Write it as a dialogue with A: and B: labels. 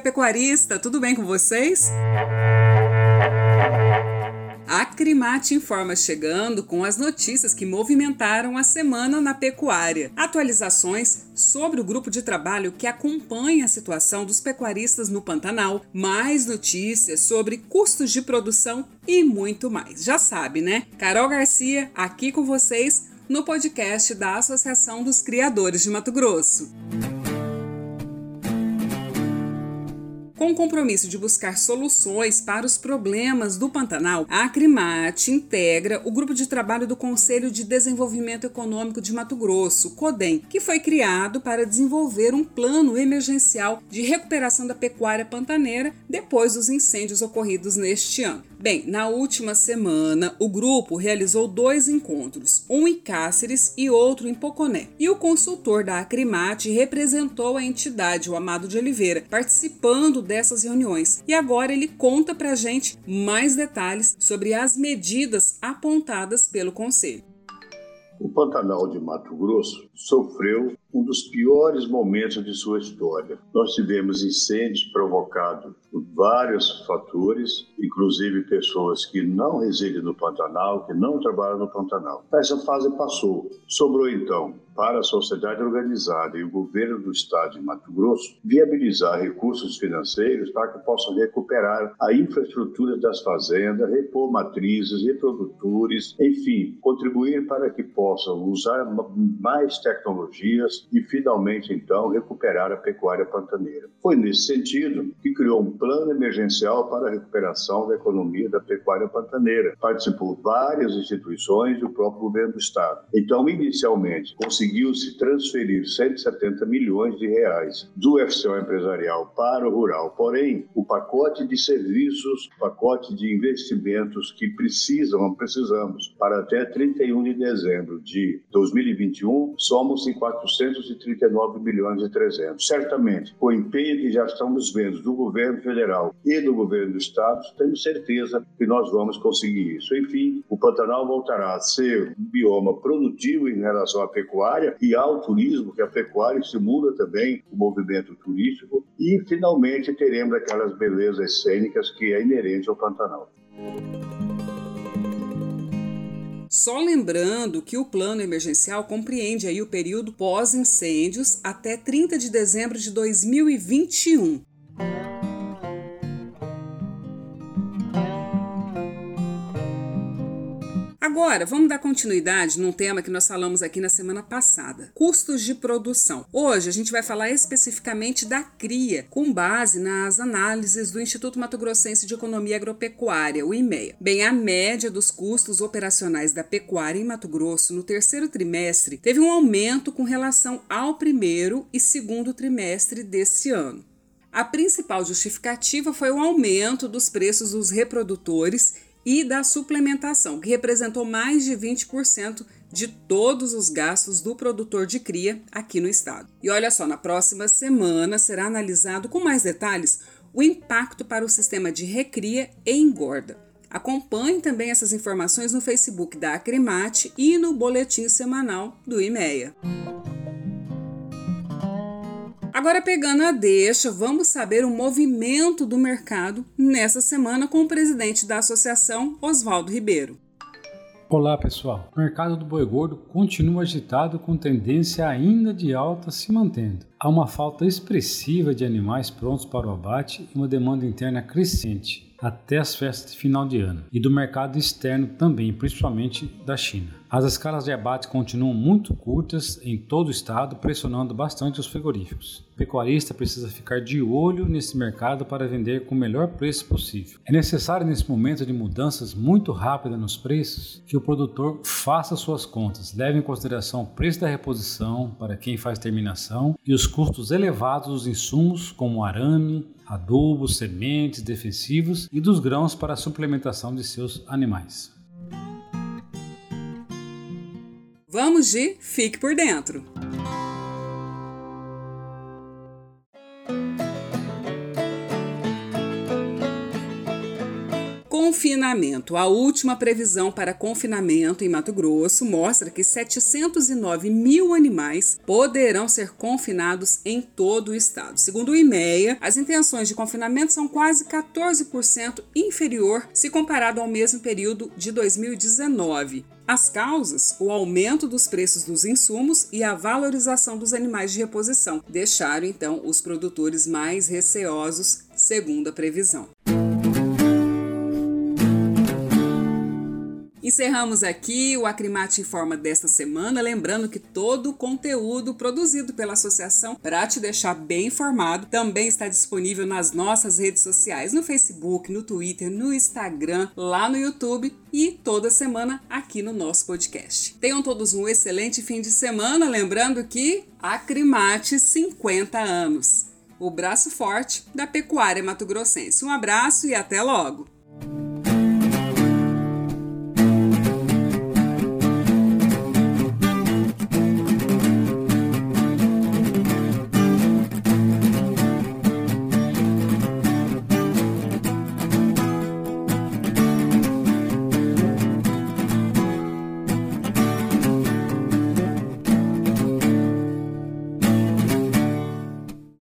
A: pecuarista, tudo bem com vocês? A Crimate informa chegando com as notícias que movimentaram a semana na pecuária. Atualizações sobre o grupo de trabalho que acompanha a situação dos pecuaristas no Pantanal, mais notícias sobre custos de produção e muito mais. Já sabe, né? Carol Garcia aqui com vocês no podcast da Associação dos Criadores de Mato Grosso. Com o compromisso de buscar soluções para os problemas do Pantanal, a Acrimate integra o grupo de trabalho do Conselho de Desenvolvimento Econômico de Mato Grosso, CODEM, que foi criado para desenvolver um plano emergencial de recuperação da pecuária pantaneira depois dos incêndios ocorridos neste ano. Bem, na última semana, o grupo realizou dois encontros, um em Cáceres e outro em Poconé. E o consultor da Acrimate representou a entidade, o Amado de Oliveira, participando dessas reuniões. E agora ele conta pra gente mais detalhes sobre as medidas apontadas pelo conselho.
B: O Pantanal de Mato Grosso sofreu um dos piores momentos de sua história. Nós tivemos incêndios provocados por vários fatores, inclusive pessoas que não residem no Pantanal, que não trabalham no Pantanal. Essa fase passou. Sobrou então para a sociedade organizada e o governo do estado de Mato Grosso viabilizar recursos financeiros para que possam recuperar a infraestrutura das fazendas, repor matrizes, reprodutores, enfim, contribuir para que possam usar mais tecnologias e finalmente então recuperar a pecuária pantaneira. Foi nesse sentido que criou um plano emergencial para a recuperação da economia da pecuária pantaneira. Participou várias instituições e o próprio governo do estado. Então, inicialmente, conseguiu-se transferir 170 milhões de reais do FCO empresarial para o rural. Porém, o pacote de serviços, o pacote de investimentos que precisam, precisamos para até 31 de dezembro de 2021, somos em 400 239 milhões e 300. Certamente, com o empenho que já estamos vendo do governo federal e do governo do estado, temos certeza que nós vamos conseguir isso. Enfim, o Pantanal voltará a ser um bioma produtivo em relação à pecuária e ao turismo, que a pecuária estimula também o movimento turístico e finalmente teremos aquelas belezas cênicas que é inerente ao Pantanal.
A: Só lembrando que o plano emergencial compreende aí o período pós-incêndios até 30 de dezembro de 2021. Agora, vamos dar continuidade num tema que nós falamos aqui na semana passada: custos de produção. Hoje a gente vai falar especificamente da cria, com base nas análises do Instituto Mato Grossense de Economia Agropecuária, o IMEA. Bem, a média dos custos operacionais da pecuária em Mato Grosso no terceiro trimestre teve um aumento com relação ao primeiro e segundo trimestre desse ano. A principal justificativa foi o aumento dos preços dos reprodutores e da suplementação, que representou mais de 20% de todos os gastos do produtor de cria aqui no estado. E olha só, na próxima semana será analisado com mais detalhes o impacto para o sistema de recria e engorda. Acompanhe também essas informações no Facebook da Acrimate e no boletim semanal do IMEA. Agora, pegando a deixa, vamos saber o movimento do mercado nessa semana com o presidente da associação, Oswaldo Ribeiro.
C: Olá pessoal, o mercado do boi gordo continua agitado com tendência ainda de alta se mantendo. Há uma falta expressiva de animais prontos para o abate e uma demanda interna crescente até as festas de final de ano e do mercado externo também, principalmente da China. As escalas de abate continuam muito curtas em todo o estado, pressionando bastante os frigoríficos. O pecuarista precisa ficar de olho nesse mercado para vender com o melhor preço possível. É necessário nesse momento de mudanças muito rápidas nos preços que o produtor faça suas contas, leve em consideração o preço da reposição para quem faz terminação e os custos elevados dos insumos como arame, adubos, sementes, defensivos e dos grãos para a suplementação de seus animais.
A: Vamos de Fique por Dentro! Confinamento. A última previsão para confinamento em Mato Grosso mostra que 709 mil animais poderão ser confinados em todo o estado. Segundo o IMEA, as intenções de confinamento são quase 14% inferior se comparado ao mesmo período de 2019. As causas, o aumento dos preços dos insumos e a valorização dos animais de reposição, deixaram então os produtores mais receosos, segundo a previsão. Encerramos aqui o Acrimate Informa desta semana, lembrando que todo o conteúdo produzido pela associação para te deixar bem informado também está disponível nas nossas redes sociais, no Facebook, no Twitter, no Instagram, lá no YouTube e toda semana aqui no nosso podcast. Tenham todos um excelente fim de semana, lembrando que Acrimate 50 anos. O braço forte da pecuária mato-grossense. Um abraço e até logo!